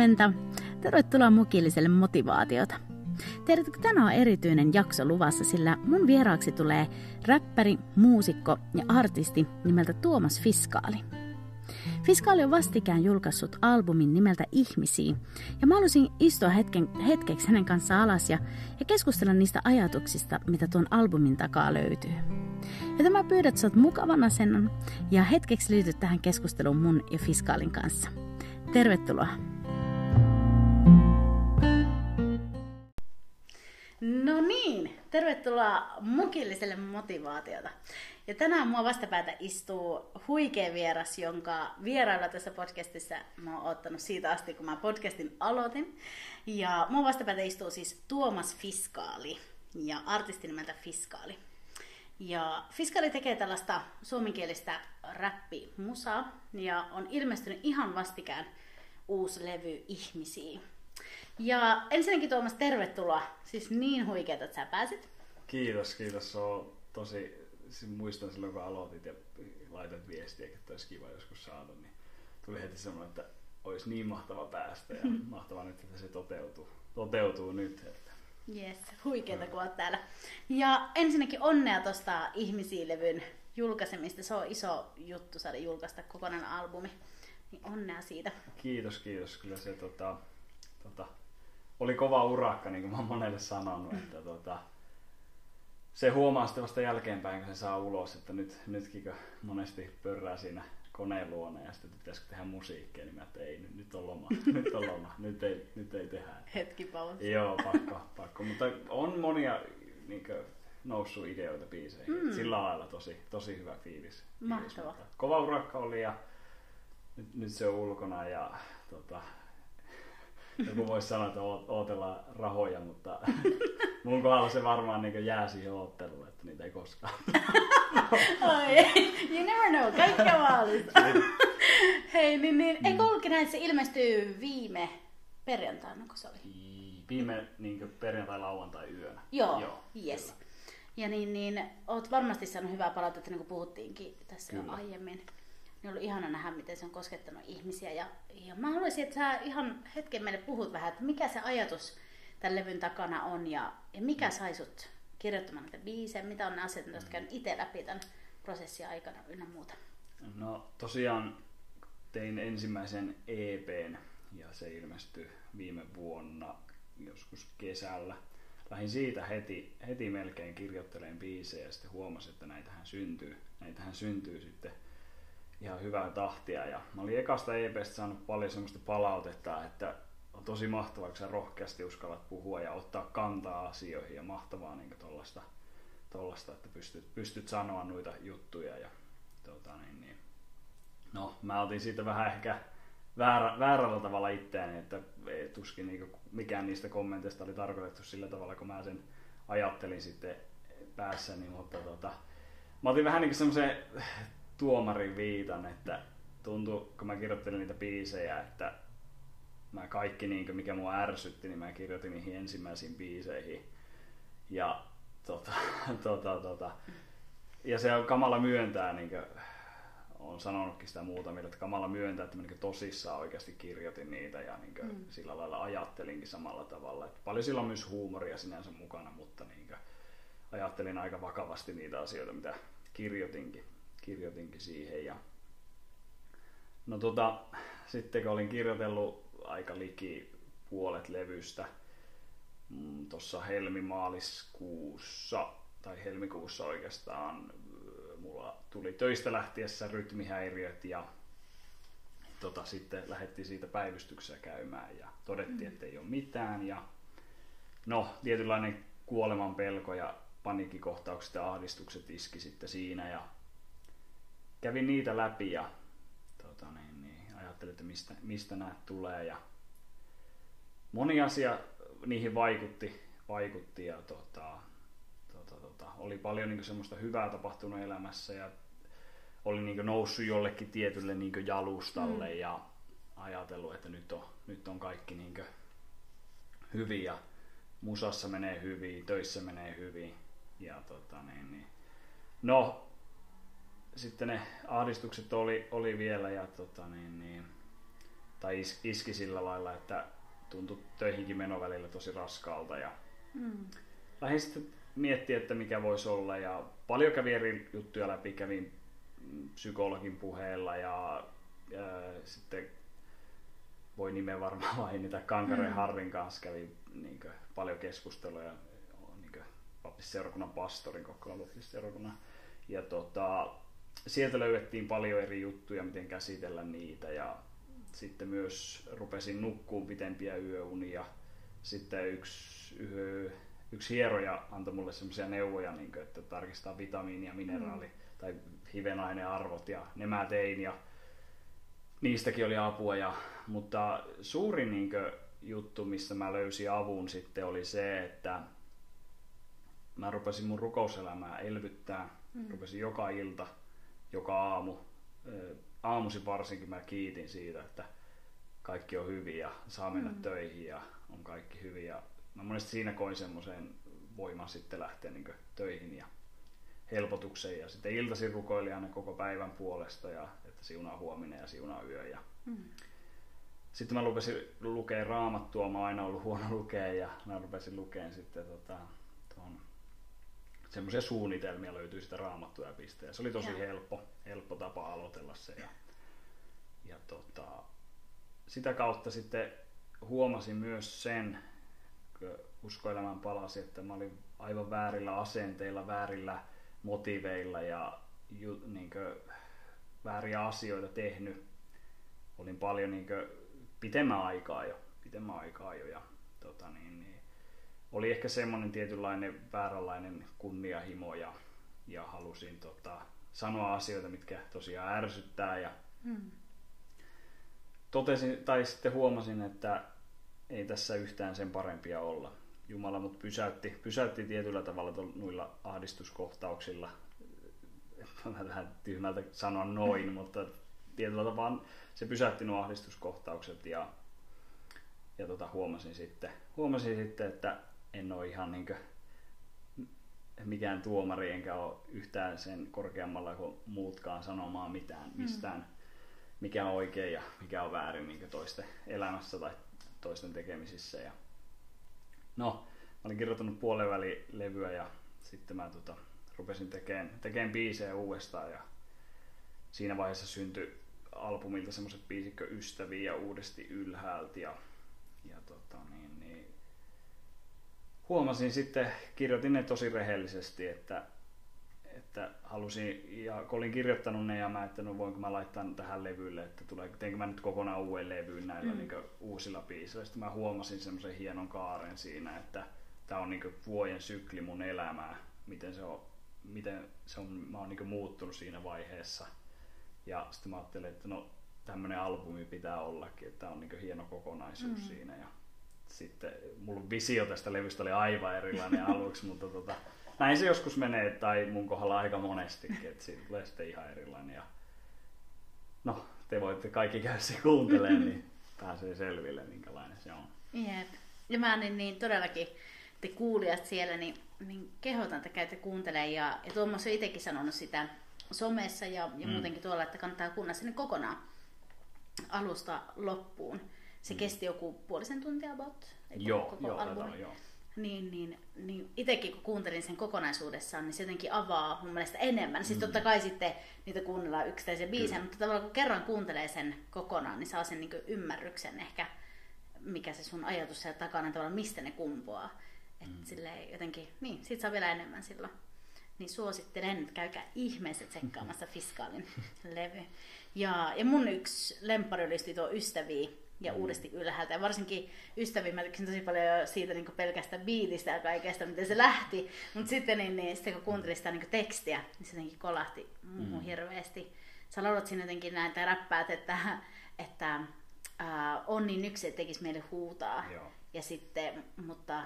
huomenta! Tervetuloa Mukilliselle motivaatiota. Tiedätkö, tänään on erityinen jakso luvassa, sillä mun vieraaksi tulee räppäri, muusikko ja artisti nimeltä Tuomas Fiskaali. Fiskaali on vastikään julkaissut albumin nimeltä Ihmisiä, ja mä halusin istua hetken, hetkeksi hänen kanssaan alas ja, ja keskustella niistä ajatuksista, mitä tuon albumin takaa löytyy. Joten mä pyydän, että sä oot mukavana sen ja hetkeksi liityt tähän keskusteluun mun ja Fiskaalin kanssa. Tervetuloa! Tervetuloa mukilliselle motivaatiota. Ja tänään mua vastapäätä istuu huikea vieras, jonka vierailla tässä podcastissa mä oon ottanut siitä asti, kun mä podcastin aloitin. Ja mua vastapäätä istuu siis Tuomas Fiskaali ja artisti nimeltä Fiskaali. Ja Fiskaali tekee tällaista suomenkielistä räppimusaa ja on ilmestynyt ihan vastikään uusi levy Ihmisiä. Ja ensinnäkin Tuomas, tervetuloa. Siis niin huikeeta, että sä pääsit. Kiitos, kiitos. Se on tosi, siis muistan silloin kun aloitit ja laitat viestiä, että olisi kiva joskus saada, niin tuli heti semmoinen, että olisi niin mahtava päästä ja mahtavaa nyt, että se toteutuu, toteutuu nyt. Että. Yes, huikeeta kun oot täällä. Ja ensinnäkin onnea tuosta Ihmisiä-levyn julkaisemista. Se on iso juttu saada julkaista kokonainen albumi. Niin onnea siitä. Kiitos, kiitos. Kyllä se tota, tota, oli kova urakka, niin kuin mä oon monelle sanonut, että tota, se huomaa sitten vasta jälkeenpäin, kun se saa ulos, että nyt, nytkin monesti pörrää siinä koneen luona ja sitten pitäisikö tehdä musiikkia, niin mä että ei, nyt, nyt on loma, nyt on loma, nyt ei, nyt ei tehdä. Hetki pausi. Joo, pakko, pakko. Mutta on monia niin kuin, noussut ideoita biiseihin. Mm. Sillä lailla tosi, tosi hyvä fiilis. Mahtavaa. Fiilis, kova urakka oli ja nyt, nyt se on ulkona ja tota, joku voisi sanoa, että ootellaan rahoja, mutta mun kohdalla se varmaan niin jää siihen ootteluun, että niitä ei koskaan. Oi, you never know, kaikkea mahdollista. Hei, niin, niin mm. eikö ollutkin näin, että se ilmestyy viime perjantaina, kun se oli? Viime niin perjantai-lauantai yönä. Joo, Joo yes. Kyllä. Ja niin, niin, oot varmasti saanut hyvää palautetta, niin kuin puhuttiinkin tässä Kyllä. jo aiemmin niin oli ihana nähdä, miten se on koskettanut ihmisiä. Ja, ja mä haluaisin, että sä ihan hetken meille puhut vähän, että mikä se ajatus tämän levyn takana on ja, ja mikä sai sut kirjoittamaan näitä biisejä, mitä on ne asiat, mitä mm. käynyt itse läpi tämän prosessin aikana ynnä muuta. No tosiaan tein ensimmäisen EPn ja se ilmestyi viime vuonna joskus kesällä. Lähdin siitä heti, heti melkein kirjoittelemaan biisejä ja sitten huomasin, että näitähän syntyy, näitähän syntyy sitten ihan hyvää tahtia. Ja mä olin ekasta EPstä saanut paljon semmoista palautetta, että on tosi mahtavaa, kun sä rohkeasti uskallat puhua ja ottaa kantaa asioihin ja mahtavaa niin tollasta, tollasta, että pystyt, pystyt sanoa noita juttuja. Ja, tota, niin, niin. No, mä otin siitä vähän ehkä väärä, väärällä tavalla itseäni, että tuskin niin mikään niistä kommenteista oli tarkoitettu sillä tavalla, kun mä sen ajattelin sitten päässäni, mutta tota, mä otin vähän niin semmoisen tuomarin viitan, että tuntui, kun mä kirjoittelin niitä biisejä, että mä kaikki, niin mikä mua ärsytti, niin mä kirjoitin niihin ensimmäisiin biiseihin. Ja, tota, tota, tota. ja se on kamala myöntää, niin kuin, on sanonutkin sitä muutamille, että kamala myöntää, että mä niin tosissaan oikeasti kirjoitin niitä ja niin mm. sillä lailla ajattelinkin samalla tavalla. Että paljon sillä on myös huumoria sinänsä mukana, mutta niin ajattelin aika vakavasti niitä asioita, mitä kirjoitinkin kirjoitinkin siihen. Ja... No tota, sitten kun olin kirjoitellut aika liki puolet levystä mm, tuossa helmimaaliskuussa tai helmikuussa oikeastaan mulla tuli töistä lähtiessä rytmihäiriöt ja tota, sitten lähdettiin siitä päivystyksessä käymään ja todettiin, mm. että ei ole mitään ja no tietynlainen kuoleman pelko ja paniikkikohtaukset ja ahdistukset iski sitten siinä ja kävin niitä läpi ja tota, niin, niin, ajattelin, että mistä, mistä nämä tulee. Ja moni asia niihin vaikutti, vaikutti ja tota, tota, tota, oli paljon niin semmoista hyvää tapahtunut elämässä ja oli niin noussut jollekin tietylle niin jalustalle mm. ja ajatellut, että nyt on, nyt on kaikki niin hyvin ja musassa menee hyvin, töissä menee hyvin. Ja tota, niin, niin. No, sitten ne ahdistukset oli, oli vielä ja tota, niin, niin, tai is, iski sillä lailla, että tuntui töihinkin meno välillä tosi raskaalta ja mm. lähdin sitten miettiä, että mikä voisi olla ja paljon kävi eri juttuja läpi, kävin psykologin puheella ja, ja sitten voi nimeä varmaan mainita, Kankareen mm. Harrin kanssa kävi niin kuin, paljon keskusteluja niin Baptistiseurakunnan pastorin, Kokkolan Baptistiseurakunnan. Ja tota, sieltä löydettiin paljon eri juttuja, miten käsitellä niitä ja sitten myös rupesin nukkuun pitempiä yöunia. Sitten yksi, yksi hieroja antoi mulle sellaisia neuvoja, niin kuin, että tarkistaa vitamiini- ja mineraali- mm. tai hivenainearvot ja ne mä tein ja niistäkin oli apua. Ja, mutta suurin niin kuin, juttu, missä mä löysin avun sitten oli se, että mä rupesin mun rukouselämää elvyttää. Mm. Rupesin joka ilta, joka aamu. Aamusi varsinkin mä kiitin siitä, että kaikki on hyvin ja saa mennä mm. töihin ja on kaikki hyvin. Ja mä monesti siinä koin semmoisen voiman sitten lähteä niin töihin ja helpotuksen. Ja sitten iltaisin rukoili aina koko päivän puolesta ja että siunaa huominen ja siunaa yö. Ja mm. Sitten mä lupesin lukea raamattua, mä oon aina ollut huono lukea ja mä rupesin lukemaan sitten tota, semmoisia suunnitelmia löytyy sitä raamattuja pisteä. Se oli tosi helppo, helppo tapa aloitella se. Ja, ja tota, sitä kautta sitten huomasin myös sen, kun uskoelämän palasi, että mä olin aivan väärillä asenteilla, väärillä motiveilla ja ju, niin kuin, vääriä asioita tehnyt. Olin paljon niin kuin, pitemmän aikaa jo, pitemmän aikaa jo ja tota niin, niin, oli ehkä semmoinen tietynlainen vääränlainen kunniahimo ja, ja halusin tota, sanoa asioita, mitkä tosiaan ärsyttää ja mm. totesin, tai sitten huomasin, että ei tässä yhtään sen parempia olla. Jumala mut pysäytti, pysäytti tietyllä tavalla noilla ahdistuskohtauksilla. Vähän tyhmältä sanoa noin, mutta tietyllä tavalla se pysäytti nuo ahdistuskohtaukset ja, ja tota, huomasin, sitten, huomasin sitten, että en ole ihan niin mikään tuomari enkä ole yhtään sen korkeammalla kuin muutkaan sanomaan mitään mistään, mm. mikä on oikein ja mikä on väärin niin toisten elämässä tai toisten tekemisissä. Ja... No, mä olin kirjoittanut puolen levyä ja sitten mä tota, rupesin tekemään, tekemään biisejä uudestaan ja siinä vaiheessa syntyi albumilta semmoiset biisikkö Ystäviä ja Uudesti ylhäältä ja, ja tota, niin, huomasin sitten, kirjoitin ne tosi rehellisesti, että, että halusin, ja kun olin kirjoittanut ne ja mä, että no voinko mä laittaa tähän levylle, että tulee, teenkö mä nyt kokonaan uuden levyyn näillä mm. niin uusilla biiseillä. Sitten mä huomasin semmoisen hienon kaaren siinä, että tämä on niin vuoden sykli mun elämää, miten se on, miten se on, mä oon niin muuttunut siinä vaiheessa – ja sitten mä ajattelin, että no tämmöinen albumi pitää ollakin, että on niin hieno kokonaisuus mm. siinä. Ja sitten mulla visio tästä levystä oli aivan erilainen aluksi, mutta tota, näin se joskus menee, tai mun kohdalla aika monestikin, että siitä tulee sitten ihan erilainen. Ja no, te voitte kaikki käydä se kuuntelemaan, niin pääsee selville, minkälainen se on. Jep. Ja mä niin, niin todellakin te kuulijat siellä, niin, niin kehotan, että käytte kuuntelemaan. Ja, ja Tuomas on itsekin sanonut sitä somessa ja, ja mm. muutenkin tuolla, että kannattaa kuunnella sinne kokonaan alusta loppuun. Se mm. kesti joku puolisen tuntia about, joo, koko joo, albumi. joo. Niin, niin, niin itsekin kun kuuntelin sen kokonaisuudessaan, niin se jotenkin avaa mun mielestä enemmän. Siis mm. totta kai sitten niitä kuunnellaan yksittäisiä biisejä, mutta tavallaan kun kerran kuuntelee sen kokonaan, niin saa sen niin ymmärryksen ehkä, mikä se sun ajatus siellä takana, tavallaan mistä ne kumpuaa. Että mm. silleen jotenkin, niin, siitä saa vielä enemmän silloin niin suosittelen, että käykää ihmeessä tsekkaamassa Fiskaalin levy. Ja, ja mun yksi lemppari oli tuo Ystäviä ja mm. uudesti ylhäältä. Ja varsinkin Ystäviä mä tykkäsin tosi paljon siitä niin pelkästä biitistä ja kaikesta, miten se lähti. Mutta sitten, niin, niin, sitten kun kuuntelin sitä niin tekstiä, niin se jotenkin kolahti muuhun mm. hirveästi. Sä laulat siinä jotenkin näin, tai räppäät, että, että äh, Onni Nykse tekisi meille huutaa. Joo. Ja sitten, mutta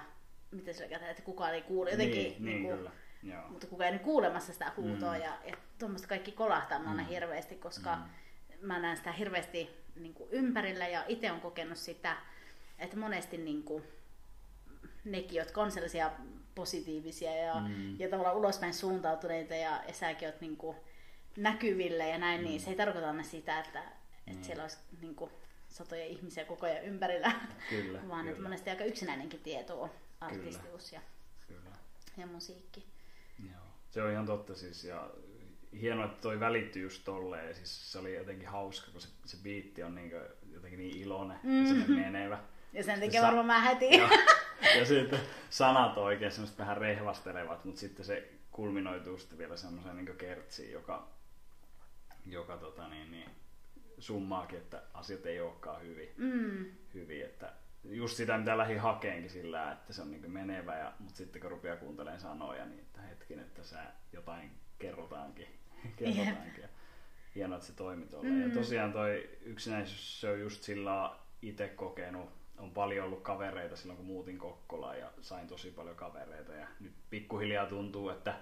miten se oli, että kukaan ei kuule jotenkin. Niin, niin kuin, kyllä. Joo. mutta kukaan ei nyt kuulemassa sitä huutoa mm. ja, ja tuommoista kaikki kolahtaa mm. aina hirveästi, koska Mm. mä näen sitä hirveästi niin kuin ympärillä ja itse on kokenut sitä, että monesti niin kuin, nekin, jotka on sellaisia positiivisia ja, Mm. ja tavallaan ulospäin suuntautuneita ja, ja säkin oot niin kuin, näkyville ja näin, mm. niin se ei tarkoita aina sitä, että, että Niin. siellä olisi niin kuin, satoja ihmisiä koko ajan ympärillä, Kyllä, vaan että kyllä. monesti aika yksinäinenkin tieto on artistius ja, Kyllä. ja musiikki. Joo. Se on ihan totta siis ja hienoa, että toi välittyi just tolleen. Ja siis se oli jotenkin hauska, kun se, se biitti on niin jotenkin niin iloinen mm. ja semmoinen menevä. Ja sen Se takia sa- varmaan mä heti. Joo. ja sitten sanat oikein semmoista vähän rehvastelevat, mutta sitten se kulminoituu sitten vielä semmoiseen niin kertsiin, joka, joka tota niin, niin, summaakin, että asiat ei olekaan hyvin. Mm. hyvin että just sitä, mitä lähi hakeenkin sillä, että se on niin menevä, ja, mutta sitten kun rupeaa kuuntelemaan sanoja, niin että hetkin, että sä jotain kerrotaankin. kerrotaankin. Ja hienoa, että se toimi tuolla. Mm. Ja tosiaan toi yksinäisyys, se on just sillä itse kokenut, on paljon ollut kavereita silloin, kun muutin Kokkolaan ja sain tosi paljon kavereita. Ja nyt pikkuhiljaa tuntuu, että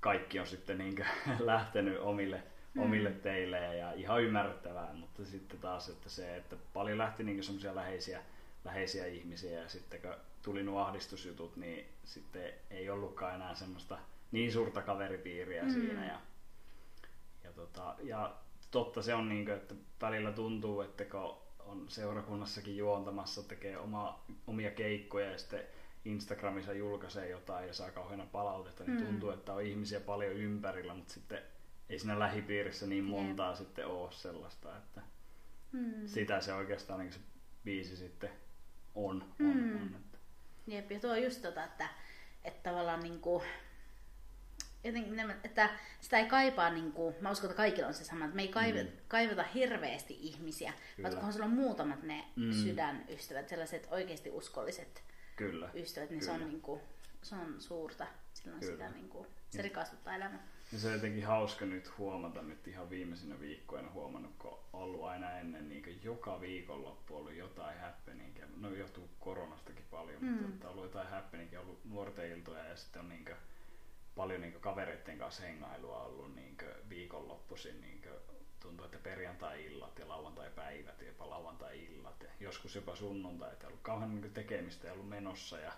kaikki on sitten niin lähtenyt omille, mm. omille teille ja ihan ymmärrettävää, mutta sitten taas, että se, että paljon lähti niin semmoisia läheisiä, läheisiä ihmisiä ja sitten kun tuli nuo ahdistusjutut, niin sitten ei ollutkaan enää semmoista niin suurta kaveripiiriä mm. siinä ja, tota, ja totta se on, niin kuin, että välillä tuntuu, että kun on seurakunnassakin juontamassa, tekee oma, omia keikkoja ja sitten Instagramissa julkaisee jotain ja saa kauheana palautetta, niin Mm. tuntuu, että on ihmisiä paljon ympärillä, mutta sitten ei siinä lähipiirissä niin montaa sitten ole sellaista, että Mm. sitä se oikeastaan niin se biisi sitten on. on, Mm. on että. Jep, ja tuo on just tota, että, että tavallaan niinku, jotenkin, että sitä ei kaipaa, niinku, mä uskon, että kaikilla on se sama, että me ei kaive, Mm. kaivata hirveästi ihmisiä, Kyllä. vaan kunhan sulla on muutamat ne Mm. sydänystävät, sellaiset oikeasti uskolliset Kyllä. ystävät, niin se on, Kyllä. niinku, se on suurta. Silloin Kyllä. sitä, niinku, se Mm. rikastuttaa elämää. Ja se on jotenkin hauska nyt huomata, nyt ihan viimeisinä viikkoina huomannut, kun ollut aina ennen niin joka viikonloppu ollut jotain happeningia. No johtuu koronastakin paljon, mm. mutta ollut jotain happeningia, ollut nuorten iltoja ja sitten on niin paljon niin kavereiden kanssa hengailua ollut niin viikonloppuisin. Niin tuntuu, että perjantai-illat ja lauantai-päivät ja jopa lauantai-illat ja joskus jopa sunnuntai, että ollut kauhean niin tekemistä ja ollut menossa ja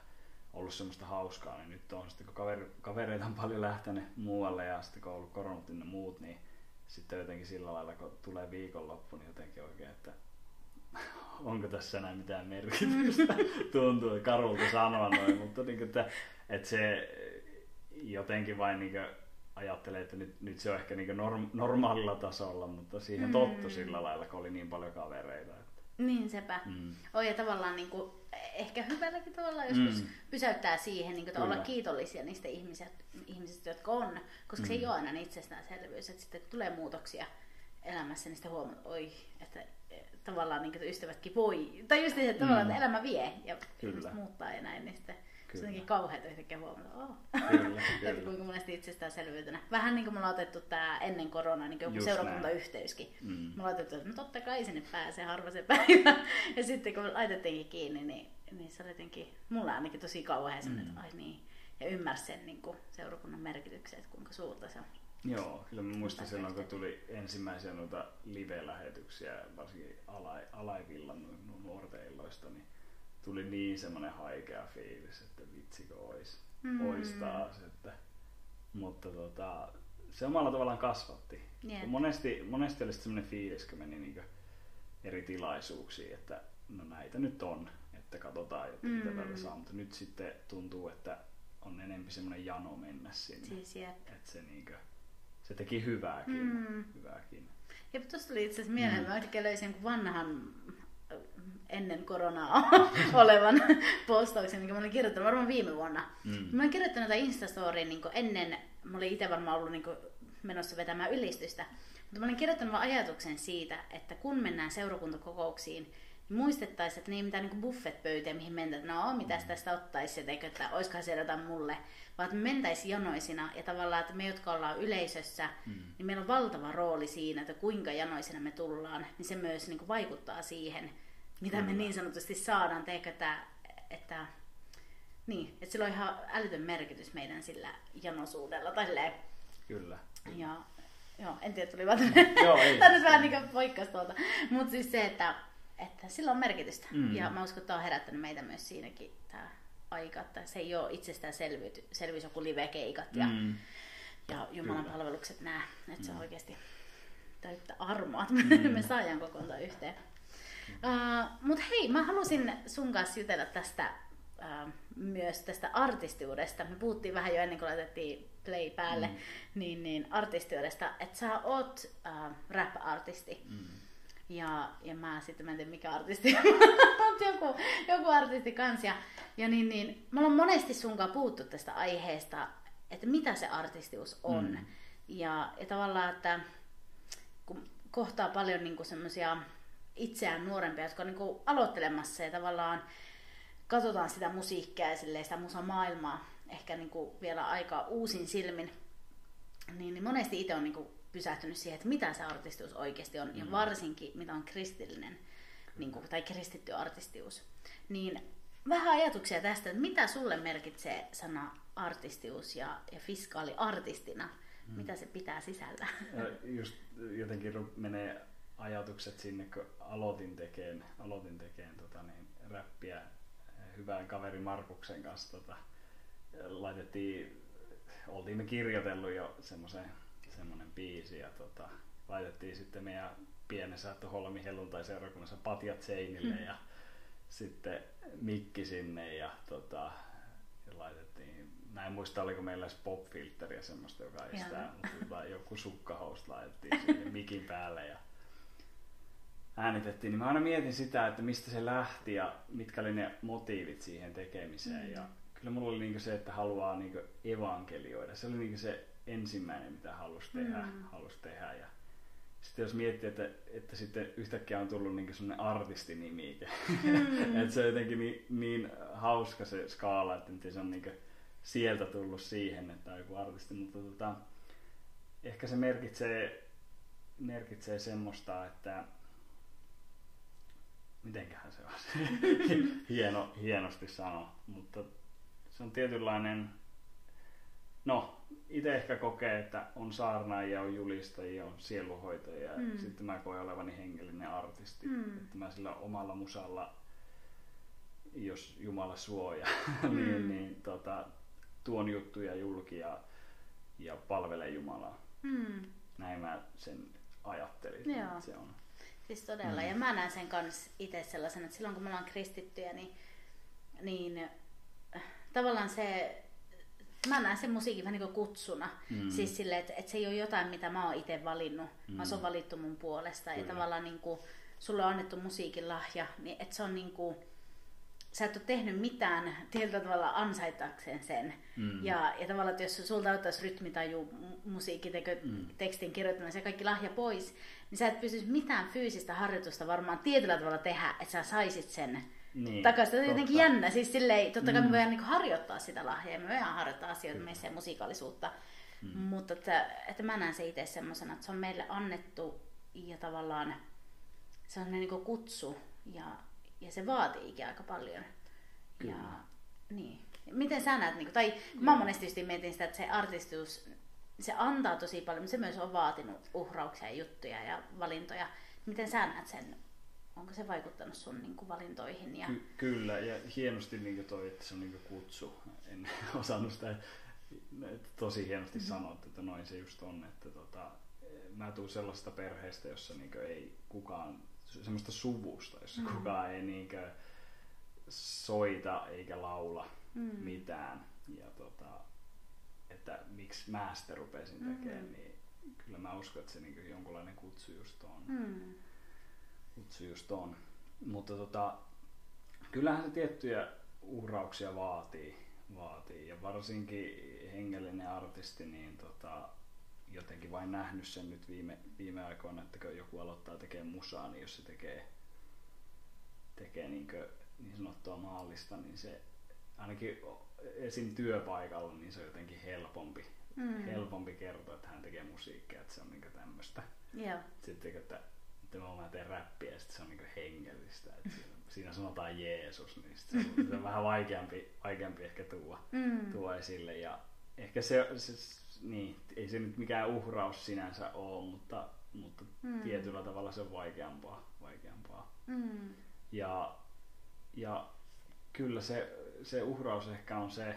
ollut semmoista hauskaa, niin nyt on sitten kun kaveri, kavereita on paljon lähtenyt muualle ja sitten kun on ollut koronat ja muut, niin sitten jotenkin sillä lailla, kun tulee viikonloppu, niin jotenkin oikein, että onko tässä enää mitään merkitystä. Tuntuu karulta sanoa noin, mutta niin kuin, että, että se jotenkin vain niin ajattelee, että nyt, nyt se on ehkä niin norm, normaalilla tasolla, mutta siihen Mm. tottu sillä lailla, kun oli niin paljon kavereita. Että, Niin sepä. mm. On ja tavallaan niin kuin, ehkä hyvälläkin tavalla joskus Mm. pysäyttää siihen, niin kuin, olla kiitollisia niistä ihmisistä, ihmisistä, jotka on, koska se ei Mm. ole aina niin itsestäänselvyys, että sitten kun tulee muutoksia elämässä, niin sitten huomaat, oi, että eh, tavallaan niin kuin, ystävätkin voi, tai just niin, että tavallaan, Mm. että elämä vie ja Kyllä. muuttaa ja näin, niin sitten Kyllä. on jotenkin kauheata yhtäkkiä huomata, oh. Kyllä, että kyllä. kuinka monesti itsestäänselvyytenä. Vähän niin kuin me ollaan otettu tämä ennen koronaa, niin kuin joku seurakuntayhteyskin. Mm. Me ollaan otettu, että no totta kai sinne pääsee harva se päivä. Ja sitten kun laitettiinkin kiinni, niin, niin se oli jotenkin, mulla ainakin tosi kauhean Mm. että ai niin. Ja ymmärsi sen niin kuin, seurakunnan merkityksen, että kuinka suurta se on. Joo, kyllä mä muistan silloin, kun tuli ensimmäisiä noita live-lähetyksiä, varsinkin Alai, Alaivillan nu- nu- nuorten illoista, niin tuli niin semmoinen haikea fiilis, että vitsikö ois, Mm. ois taas. Että, mutta tota, se omalla tavallaan kasvatti. Jep. Kun Monesti, monesti oli semmoinen fiilis, kun meni niin eri tilaisuuksiin, että no näitä nyt on, että katsotaan, että mitä Mm. saa. Mutta nyt sitten tuntuu, että on enempi semmoinen jano mennä sinne. Siis jep. Että se, niinkö, se teki hyvääkin. Mm. hyvääkin. Ja tuossa tuli itse asiassa mieleen, Mm. mä löysin jonkun vanhan ennen koronaa olevan postauksen, minkä mä olin kirjoittanut varmaan viime vuonna. Mm. Mä olin kirjoittanut tätä Instastoryin niin ennen, mä olin itse varmaan ollut niin menossa vetämään ylistystä, mutta mä olin kirjoittanut vaan ajatuksen siitä, että kun mennään seurakuntakokouksiin, muistettaisiin, että ne ei mitään niin buffet-pöytiä, mihin mentä, että no, mitäs tästä ottaisi, että, että olisikohan siellä jotain mulle, vaan että me mentäisiin janoisina ja tavallaan, että me, jotka ollaan yleisössä, mm. niin meillä on valtava rooli siinä, että kuinka janoisina me tullaan, niin se myös niin kuin vaikuttaa siihen, mitä Kyllä. me niin sanotusti saadaan, teikö, että, että niin, että sillä on ihan älytön merkitys meidän sillä janosuudella. Tai silleen. Kyllä. Ja, joo, en tiedä, tuli vaan Joo, ei. Tämä vähän niin poikkas tuolta. Mutta siis se, että, että sillä on merkitystä. Mm. Ja mä uskon, että tämä on herättänyt meitä myös siinäkin tämä aika, että se ei ole itsestään selvyys joku live-keikat ja, mm. ja Jumalan Kyllä. palvelukset nää. Että mm. se on mm. oikeasti täyttä armoa, että mm. me saadaan kokoontua yhteen. Uh, Mutta hei, mä halusin sun kanssa jutella tästä uh, myös tästä artistiudesta. Me puhuttiin vähän jo ennen kuin laitettiin play päälle, mm. niin, niin artistiudesta, että sä oot uh, rap-artisti. Mm. Ja, ja mä sitten, mä en tiedä mikä artisti, joku, joku artisti kans. Ja, ja niin, niin, mä oon monesti sunkaan puhuttu tästä aiheesta, että mitä se artistius on. Mm. Ja, ja tavallaan, että kun kohtaa paljon niin semmoisia itseään nuorempia, jotka on niin aloittelemassa ja tavallaan katsotaan sitä musiikkia ja sitä musamaailmaa ehkä niin kuin vielä aika uusin silmin, niin, niin monesti itse on niin kuin pysähtynyt siihen, että mitä se artistius oikeasti on, mm. ja varsinkin mitä on kristillinen niin kuin, tai kristitty artistius. Niin vähän ajatuksia tästä, että mitä sulle merkitsee sana artistius ja, ja fiskaali artistina, mm. mitä se pitää sisällä? Just jotenkin menee ajatukset sinne, kun aloitin tekemään, aloitin tekemään tota, niin, räppiä hyvän kaverin Markuksen kanssa tota, laitettiin, oltiin me kirjoitellut jo semmoisen semmoinen biisi ja tota, laitettiin sitten meidän pienessä Holmi helluntai-seurakunnassa patjat seinille hmm. ja sitten mikki sinne ja, tota, ja laitettiin, mä en muista oliko meillä edes popfiltteriä semmoista, joka estää, mutta tota, joku sukkahoust laitettiin sinne mikin päälle ja äänitettiin, niin mä aina mietin sitä, että mistä se lähti ja mitkä oli ne motiivit siihen tekemiseen. Mm. Ja kyllä mulla oli niinku se, että haluaa niinku evankelioida. Se oli niinku se ensimmäinen, mitä halusi tehdä. Mm. Halusi tehdä. Ja sitten jos miettii, että, että sitten yhtäkkiä on tullut niinku sellainen artistinimike. Mm. että se on jotenkin niin, niin, hauska se skaala, että se on niinku sieltä tullut siihen, että on joku artisti. Mutta tota, ehkä se merkitsee, merkitsee semmoista, että mitenköhän se on Hieno, hienosti sano, mutta se on tietynlainen, no itse ehkä kokee, että on saarnaajia, on julistajia, on sieluhoitajia mm. ja sitten mä koen olevani hengellinen artisti, mm. että mä sillä omalla musalla, jos Jumala suoja, mm. niin, niin tota, tuon juttuja julki ja, ja palvele Jumalaa. Mm. Näin mä sen ajattelin, että se on. Siis todella. Mm. Ja mä näen sen kanssa itse sellaisen, että silloin kun me ollaan kristittyjä, niin, niin äh, tavallaan se, mä näen sen musiikin vähän niin kuin kutsuna. Mm. Siis silleen, että, että se ei ole jotain, mitä mä oon itse valinnut, mm. vaan se on valittu mun puolesta. Kyllä. Ja tavallaan niin kuin, sulle on annettu musiikin lahja, niin että se on niin kuin, sä et ole tehnyt mitään tietyllä tavalla ansaitakseen sen. Mm. Ja, ja tavallaan, että jos sulta ottaisi rytmitaju, musiikki, teko, mm. tekstin kirjoittaminen ja kaikki lahja pois, niin sä et pystyisi mitään fyysistä harjoitusta varmaan tietyllä tavalla tehdä, että sä saisit sen niin, takaisin. Se on jotenkin jännä. Siis silleen, totta kai mm. me voidaan niin harjoittaa sitä lahjaa, me voidaan harjoittaa asioita, meissä musiikaalisuutta. Mm. Mutta että, että mä näen se itse semmoisena, että se on meille annettu ja tavallaan se on niin kutsu ja ja se vaatiikin aika paljon. Kyllä. Ja, niin. Miten sä näet, niin kuin, tai kun mä monesti mietin sitä, että se artistus, se antaa tosi paljon, mutta se myös on vaatinut uhrauksia, juttuja ja valintoja. Miten sä näet sen? Onko se vaikuttanut sun niin kuin, valintoihin? Ja... Ky- kyllä, ja hienosti niin kuin toi, että se on niin kuin kutsu. En osannut sitä tosi hienosti mm-hmm. sanoa, että noin se just on. Että tota, mä tuun sellaista perheestä, jossa niin ei kukaan semmoista suvusta, jossa mm. kukaan ei niinkö soita eikä laula mm. mitään. Ja tota, että miksi mä sitä rupesin mm. tekemään, niin kyllä mä uskon, että se niinku jonkunlainen kutsu just on. Mm. Kutsu just on. Mutta tota, kyllähän se tiettyjä uhrauksia vaatii, vaatii. Ja varsinkin hengellinen artisti, niin tota, jotenkin vain nähnyt sen nyt viime, viime aikoina, että kun joku aloittaa tekemään musaa, niin jos se tekee tekee niin, kuin, niin sanottua maallista, niin se ainakin esim. työpaikalla, niin se on jotenkin helpompi, mm. helpompi kertoa, että hän tekee musiikkia, että se on niin tämmöistä. Joo. Sitten, että, että mä teen räppiä ja sitten se on niin hengellistä. Että siinä, siinä sanotaan Jeesus, niin se on, se on vähän vaikeampi, vaikeampi ehkä tuoda, mm. tuoda esille. Ja ehkä se, se, niin, ei se nyt mikään uhraus sinänsä ole, mutta, mutta mm. tietyllä tavalla se on vaikeampaa. vaikeampaa. Mm. Ja, ja kyllä se, se uhraus ehkä on se,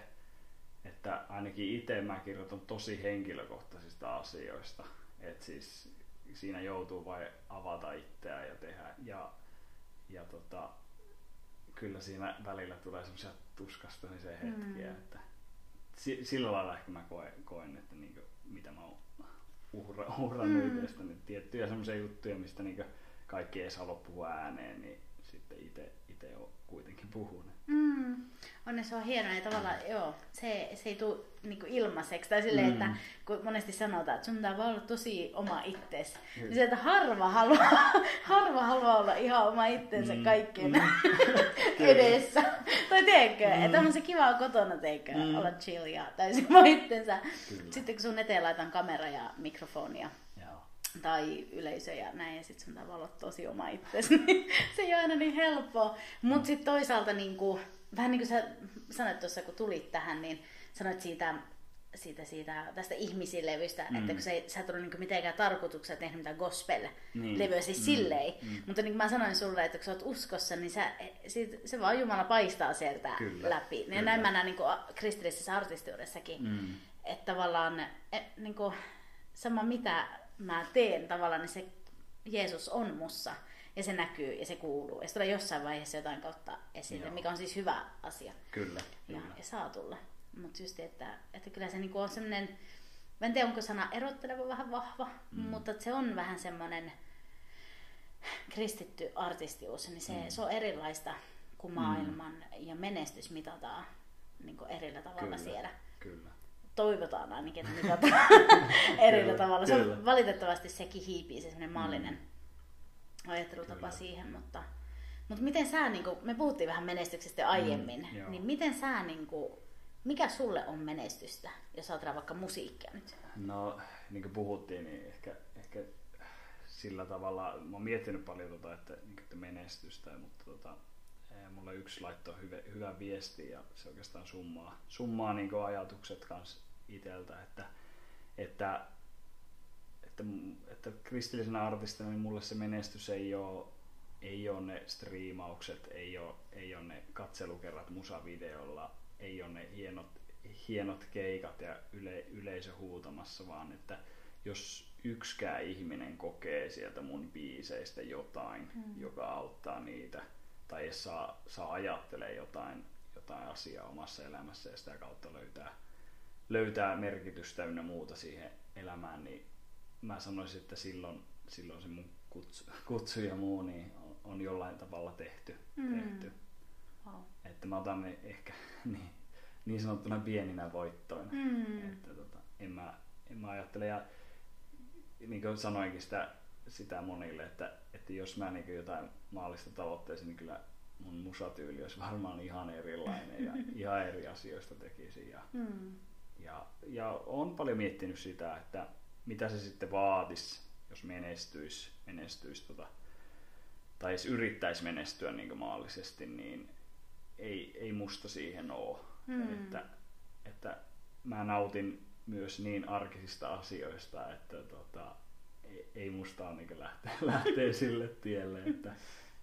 että ainakin itse mä kirjoitan tosi henkilökohtaisista asioista. Että siis siinä joutuu vain avata itseään ja tehdä. Ja, ja tota, kyllä siinä välillä tulee semmoisia tuskastumisen hetkiä, mm. että sillä lailla ehkä mä koen, koen että niinku, mitä mä oon uhra, uhrannut mm. itsestä, niin tiettyjä semmoisia juttuja, mistä niinku kaikki ei saa puhua ääneen, niin sitten itse on kuitenkin puhunut. Mm. Onneksi on hienoa ja tavallaan joo, se, se ei tule niinku ilmaiseksi. Tai silleen, mm. että kun monesti sanotaan, että sun pitää olla tosi oma itsesi. Mm. Niin se, että harva haluaa, harva haluaa olla ihan oma itsensä mm. kaikkien mm. edessä. tai teekö, mm. että on se kiva kotona teekö, mm. olla chill ja täysin oma itsensä. Kyllä. Sitten kun sun eteen laitan kamera ja mikrofonia, tai yleisö ja näin, ja sitten sun olla tosi oma itsesi, niin se ei ole aina niin helppoa. Mutta sitten toisaalta, niin kuin, vähän niin kuin sä sanoit tuossa, kun tulit tähän, niin sanoit siitä, siitä, siitä tästä ihmisilevystä, mm. että kun sä, sä et ole niin mitenkään tarkoituksella tehnyt mitään gospel-levyä, niin. siis mm. silleen. Mm. Mutta niin kuin mä sanoin sulle, että kun sä oot uskossa, niin sä, sit, se vaan Jumala paistaa sieltä kyllä, läpi. Ja näin mä näen niin kristillisessä artistiudessakin, mm. että tavallaan et, niin kuin, sama mitä mä teen tavallaan, niin se Jeesus on mussa. Ja se näkyy ja se kuuluu. Ja se tulee jossain vaiheessa jotain kautta esille, Joo. mikä on siis hyvä asia. Kyllä. Ja, ja saa tulla. Mutta just, että, että kyllä se niinku on semmoinen, mä en tiedä onko sana erotteleva vähän vahva, mm. mutta se on vähän semmoinen kristitty artistius, niin se, mm. se on erilaista kuin mm. maailman mm. ja menestys mitataan niin erillä tavalla kyllä. siellä. Kyllä toivotaan ainakin, että mitataan eri tavalla. Se on, valitettavasti sekin hiipii, se semmoinen maallinen mm. ajattelutapa kyllä. siihen, mutta, mutta miten sä, niin kuin, me puhuttiin vähän menestyksestä aiemmin, mm, niin miten sä, niin kuin, mikä sulle on menestystä, jos ajatellaan vaikka musiikkia nyt? No, niin kuin puhuttiin, niin ehkä, ehkä sillä tavalla, mä oon miettinyt paljon tota, että, niin että menestystä, mutta tota, mulle yksi laittoi hyvä, hyvä viesti ja se oikeastaan summaa, summaa niin ajatukset kanssa iteltä, että, että, että, että kristillisenä artistina niin mulle se menestys ei ole, ei ole ne striimaukset, ei ole, ei ole ne katselukerrat musavideolla, ei ole ne hienot, hienot keikat ja yle, yleisö huutamassa, vaan että jos yksikään ihminen kokee sieltä mun biiseistä jotain, mm. joka auttaa niitä, tai saa, saa ajattelee jotain, jotain asiaa omassa elämässä ja sitä kautta löytää, löytää merkitystä ynnä muuta siihen elämään, niin mä sanoisin, että silloin, silloin se mun kutsu, kutsu ja muu niin on, on jollain tavalla tehty. Mm. tehty. Wow. Että mä otan ne ehkä niin, niin sanottuna pieninä voittoina. Mm. Että tota, en, mä, en mä ajattele. Ja niin kuin sanoinkin sitä, sitä monille, että, että jos mä niin jotain maallista tavoitteisiin, niin kyllä mun musatyyli olisi varmaan ihan erilainen ja ihan eri asioista tekisin. Ja, mm. Ja, ja on paljon miettinyt sitä, että mitä se sitten vaatisi, jos menestyisi, menestyisi tota, tai jos yrittäisi menestyä niin maallisesti, niin ei, ei musta siihen ole. Mm. Että, että mä nautin myös niin arkisista asioista, että tota, ei, ei musta ole niin lähteä, lähteä sille tielle, että,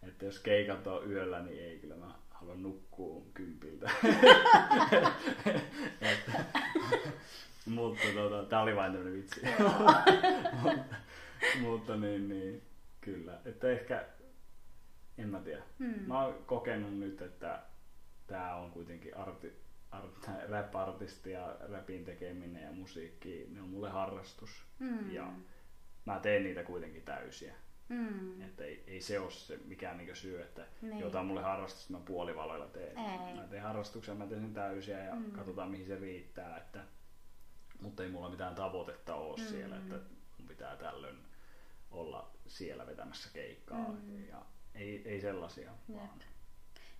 että jos keikat on yöllä, niin ei kyllä mä haluan nukkua kympiltä. mutta tota, tää oli vain tämmönen vitsi. mutta, mutta niin, niin, kyllä. Että ehkä, en mä tiedä. Hmm. Mä oon kokenut nyt, että tää on kuitenkin arti, art, rap-artisti ja rapin tekeminen ja musiikki, ne on mulle harrastus. Hmm. Ja mä teen niitä kuitenkin täysiä. Mm. Että ei, ei se ole se mikään niin syy, että niin. jotain mulle harrastusta mä puolivaloilla teen. Ei. Mä teen harrastuksen, mä teen sen täysiä ja mm. katsotaan mihin se riittää. Että, mutta ei mulla mitään tavoitetta ole mm. siellä, että mun pitää tällöin olla siellä vetämässä keikkaa. Mm. Ja ei, ei sellaisia. Vaan.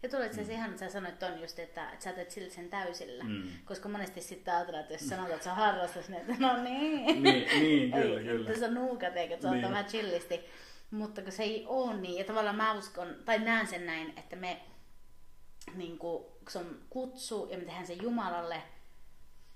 Ja tuolla itse asiassa ihan, että sä sanoit ton just, että, että sä teet sillä sen täysillä. Mm. Koska monesti sitten ajatellaan, että jos sanotaan, että on harrastus, niin että no niin. Niin, niin kyllä, ei, kyllä. Että se on nuukat, eikä se on Niin. vähän chillisti. Mutta kun se ei ole niin, ja tavallaan mä uskon, tai näen sen näin, että me, niin kuin, kun se on kutsu ja me tehdään se Jumalalle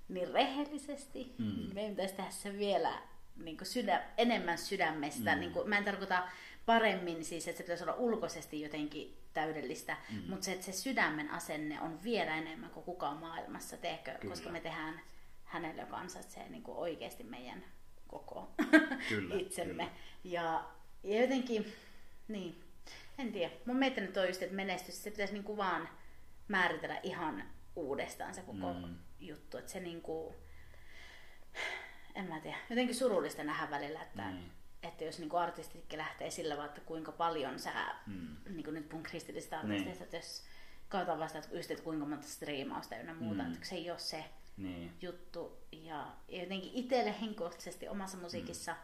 niin rehellisesti, Mm. meidän pitäisi tehdä se vielä niin kuin sydä, enemmän sydämestä. Mm. Niin kuin, mä en tarkoita paremmin siis, että se pitäisi olla ulkoisesti jotenkin täydellistä, Mm. mutta se, että se sydämen asenne on vielä enemmän kuin kukaan maailmassa, teekö, Kyllä. koska me tehdään hänelle kanssa se niin kuin oikeasti meidän koko Kyllä, itsemme. kyllä. Ja, ja jotenkin, niin, en tiedä. Mun mielestä nyt on just, että menestys, se pitäisi niinku vaan määritellä ihan uudestaan se koko Mm. mm. juttu. Että se niinku, en mä tiedä, jotenkin surullista nähdä välillä, että, Niin. mm. että jos niinku artistitkin lähtee sillä vaan, että kuinka paljon sä, Mm. mm. niinku nyt puhun kristillisistä Niin. artisteista, että jos katsotaan vasta, että just, että kuinka monta striimausta ynnä muuta, Mm. mm. että se ei ole se Niin. juttu. Ja, ja jotenkin itselle henkilökohtaisesti omassa musiikissa,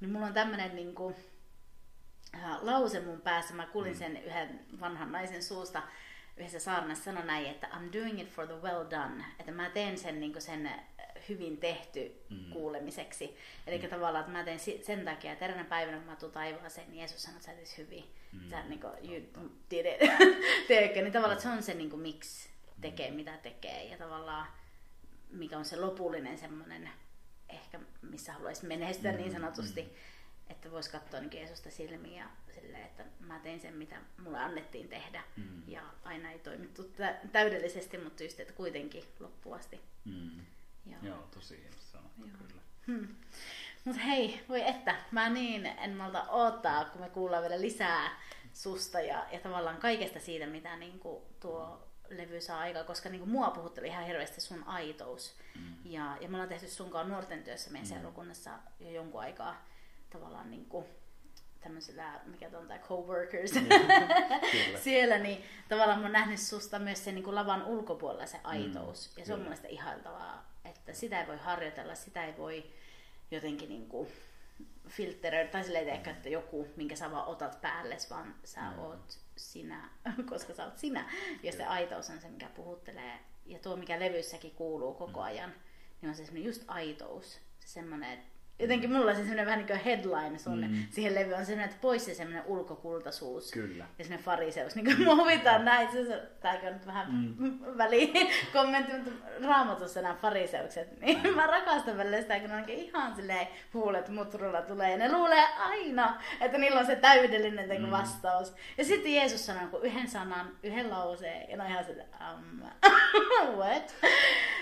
niin mulla on tämmönen niinku, lause mun päässä. Mä kuulin sen yhden vanhan naisen suusta yhdessä saarnassa sano näin, että I'm doing it for the well done. Että mä teen sen, niinku sen äh, hyvin tehty Mm. kuulemiseksi. Eli tavallaan, että mä teen sen takia, että eräänä päivänä, kun mä tuun taivaaseen, niin Jeesus sanoo, että sä teit hyvin. Mm. Sä niinku, you did it. Tiedätkö? Niin tavallaan, että se on se, niinku, miksi tekee, mitä tekee. Ja tavallaan, mikä on se lopullinen semmoinen, ehkä missä haluaisi menestyä Mm, niin sanotusti, että voisi katsoa niin Jeesusta silmiin ja silleen, että mä tein sen, mitä mulle annettiin tehdä. Mm. Ja aina ei toimittu tä- täydellisesti, mutta just, että kuitenkin loppuun asti. Mm. Joo. Joo, tosi hienosti sanottu, Joo. kyllä. Hmm. Mutta hei, voi että, mä niin en malta odottaa, kun me kuullaan vielä lisää susta ja, ja tavallaan kaikesta siitä, mitä niinku tuo levy saa aikaa, koska niinku mua puhutteli ihan hirveästi sun aitous. Mm. Ja, ja me ollaan tehty sunkaan nuorten työssä meidän Mm. seurakunnassa jo jonkun aikaa tavallaan niinku tämmöisillä, mikä on tää coworkers, Kyllä. siellä, niin tavallaan mä oon nähnyt susta myös sen niin kuin lavan ulkopuolella se aitous. Mm, ja se on mun mielestä ihailtavaa, että sitä ei voi harjoitella, sitä ei voi jotenkin niin kuin filtteröidä, tai silleen ehkä, että joku, minkä sä vaan otat päälle, vaan sä Mm. oot sinä, koska sä oot sinä. Ja se aitous on se, mikä puhuttelee. Ja tuo, mikä levyssäkin kuuluu koko Mm. ajan, niin on se just aitous. Se semmoinen, että jotenkin mulla on se semmoinen vähän niin kuin headline sun Mm. siihen levyyn on semmoinen, että pois se semmoinen ulkokultaisuus Kyllä. ja semmoinen fariseus, niin kuin mä huvitaan näin, se, tää on nyt vähän mm. väliin kommentti, mutta raamatussa nämä fariseukset, niin mä rakastan välillä sitä, kun ne on ihan silleen huulet mutrulla tulee, ja ne luulee aina, että niillä on se täydellinen mm. Mm. vastaus. Ja sitten Jeesus sanoo kun yhden sanan, yhden lauseen, ja ne on ihan sitä, um, what?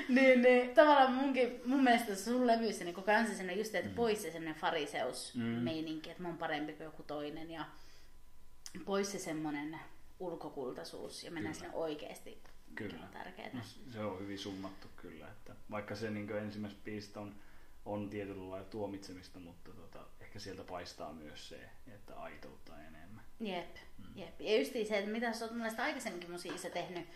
niin, niin, tavallaan munkin, mun mielestä sun levyissä niin koko ajan se semmoinen just, että pois se semmoinen fariseus Mm. että mä oon parempi kuin joku toinen, ja pois se semmoinen ulkokultaisuus ja mennään sinne oikeasti, Kyllä. on tärkeää. No, se on hyvin summattu kyllä, että vaikka se niin ensimmäiset biisit on, on tietyllä lailla tuomitsemista, mutta tota, ehkä sieltä paistaa myös se, että aitoutta enemmän. Jep, Mm. jep. Ja just se, että mitä sä oot mun aikaisemminkin musiikissa tehnyt,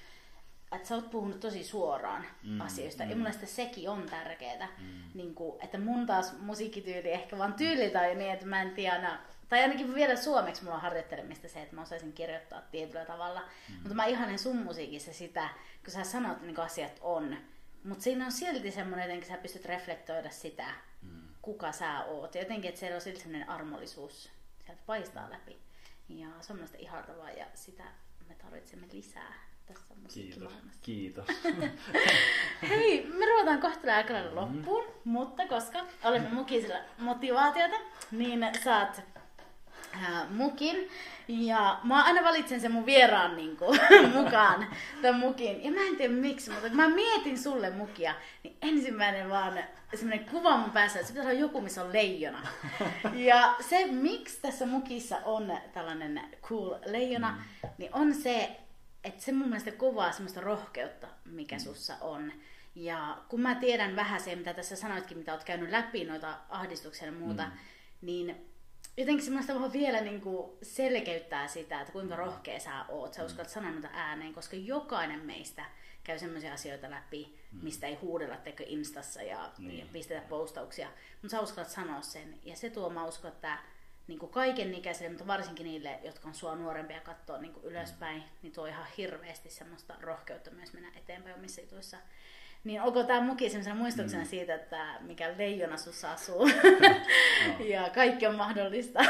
että sä oot puhunut tosi suoraan Mm, asioista. mm. Ja mun mielestä sekin on tärkeää. Mm. Niin kuin, että mun taas musiikkityyli ehkä vaan tyyli tai niin, että mä en tiedä, tai ainakin vielä suomeksi mulla on harjoittelemista se, että mä osaisin kirjoittaa tietyllä tavalla. Mm. Mutta mä ihanen sun musiikissa sitä, kun sä sanot, niin asiat on. Mutta siinä on silti semmoinen, jotenkin sä pystyt reflektoida sitä, Mm. kuka sä oot. Ja jotenkin, että siellä on silti semmoinen armollisuus sieltä paistaa läpi. Ja se on mielestäni ihaltavaa ja sitä me tarvitsemme lisää tässä Kiitos. musiikkimaailmassa. Kiitos. Hei, me ruvetaan kohta aika lailla loppuun, mutta koska olemme mukisilla motivaatiota, niin saat ää, mukin. Ja mä aina valitsen sen mun vieraan niin kuin, mukaan, tämän mukin. Ja mä en tiedä miksi, mutta kun mä mietin sulle mukia, niin ensimmäinen vaan semmoinen kuva mun päässä, että se pitäisi olla joku, missä on leijona. Ja se, miksi tässä mukissa on tällainen cool leijona, mm. niin on se, että se mun mielestä kovaa semmoista rohkeutta, mikä sussa on. Ja kun mä tiedän vähän se, mitä tässä sanoitkin, mitä oot käynyt läpi, noita ahdistuksia ja muuta, mm. niin jotenkin semmoista vaan vielä niin kuin selkeyttää sitä, että kuinka rohkea sä oot. Sä uskallat sanoa noita ääneen, koska jokainen meistä käy semmoisia asioita läpi, mistä ei huudella tekö Instassa ja, Niin. ja pistetä postauksia. Mutta sä uskallat sanoa sen. Ja se tuo, mä uskon, että niin kuin kaiken ikäisille, mutta varsinkin niille, jotka on sua nuorempia katsoa niin kuin ylöspäin, niin tuo ihan hirveästi semmoista rohkeutta myös mennä eteenpäin omissa jutuissa. Niin onko tämä muki sellaisena muistuksena mm. siitä, että mikä leijona sussa asuu no. ja kaikki on mahdollista.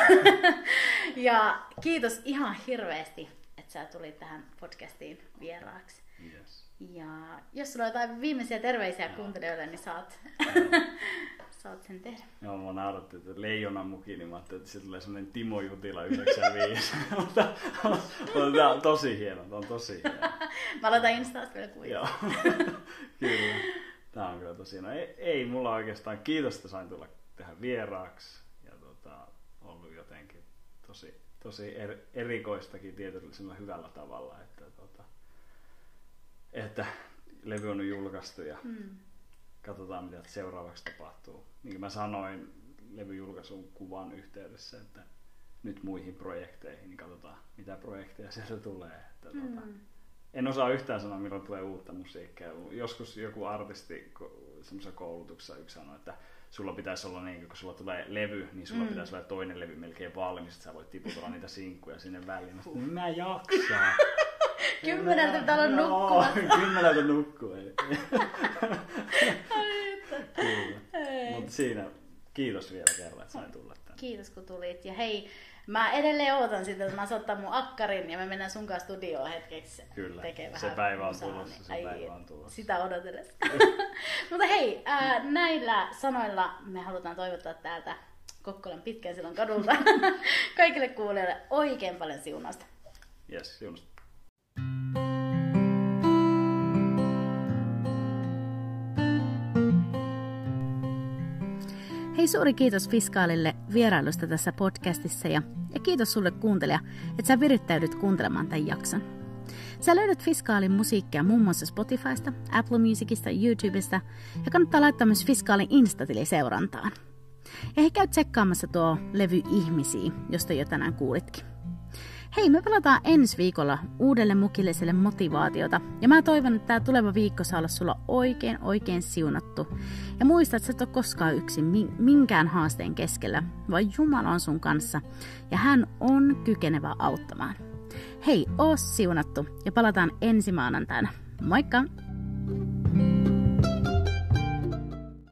ja kiitos ihan hirveästi, että sä tulit tähän podcastiin vieraaksi. Yes. Ja jos sulla on jotain viimeisiä terveisiä no. kuuntelijoille, niin saat, saat sen tehdä. Joo, mä naurattiin, että leijonan muki, niin mä ajattelin, että se tulee semmoinen Timo Jutila 95. mutta tämä on tosi hieno, tämä on tosi hieno. mä laitan Instasta vielä kuvia. Joo, kyllä. Tämä on kyllä tosi hieno. Ei, ei mulla oikeastaan, kiitos, että sain tulla tähän vieraaksi. Ja tota, ollut jotenkin tosi, tosi er, erikoistakin tietyllä hyvällä tavalla, että, tota, että levy on julkaistu ja hmm katsotaan mitä seuraavaksi tapahtuu. Niin kuin mä sanoin levyjulkaisun kuvan yhteydessä, että nyt muihin projekteihin, niin katsotaan mitä projekteja sieltä tulee. Että mm. tota, en osaa yhtään sanoa, milloin tulee uutta musiikkia. Joskus joku artisti semmoisessa koulutuksessa yksi sanoi, että sulla pitäisi olla niin, kun sulla tulee levy, niin sulla mm. pitäisi olla toinen levy melkein valmis, että sä voit tiputella niitä sinkkuja sinne väliin. Mä, mä jaksaa. Kymmeneltä täällä on nukkua. Kymmeneltä nukkua. Mutta siinä, kiitos vielä kerran, että sain tulla tänne. Kiitos kun tulit. Ja hei, mä edelleen ootan sitä, että mä ottaa mun akkarin ja me mennään sun kanssa studioon hetkeksi Kyllä, se päivä on tulossa, se päivä on tulossa. Sitä odotellessa. Mutta hei, ää, näillä sanoilla me halutaan toivottaa täältä Kokkolan pitkän silloin kadulta kaikille kuulijoille oikein paljon siunasta. Yes, siunasta. Hei suuri kiitos Fiskaalille vierailusta tässä podcastissa ja, ja kiitos sulle kuuntelija, että sä virittäydyt kuuntelemaan tämän jakson. Sä löydät Fiskaalin musiikkia muun muassa Spotifysta, Apple Musicista, YouTubesta ja kannattaa laittaa myös Fiskaalin Instatili seurantaan. Ja he käy tsekkaamassa tuo levy Ihmisiä, josta jo tänään kuulitkin. Hei, me palataan ensi viikolla uudelle mukilliselle motivaatiota. Ja mä toivon, että tämä tuleva viikko saa olla sulla oikein, oikein siunattu. Ja muista, että sä et ole koskaan yksin minkään haasteen keskellä, vaan Jumala on sun kanssa. Ja hän on kykenevä auttamaan. Hei, oo siunattu ja palataan ensi maanantaina. Moikka!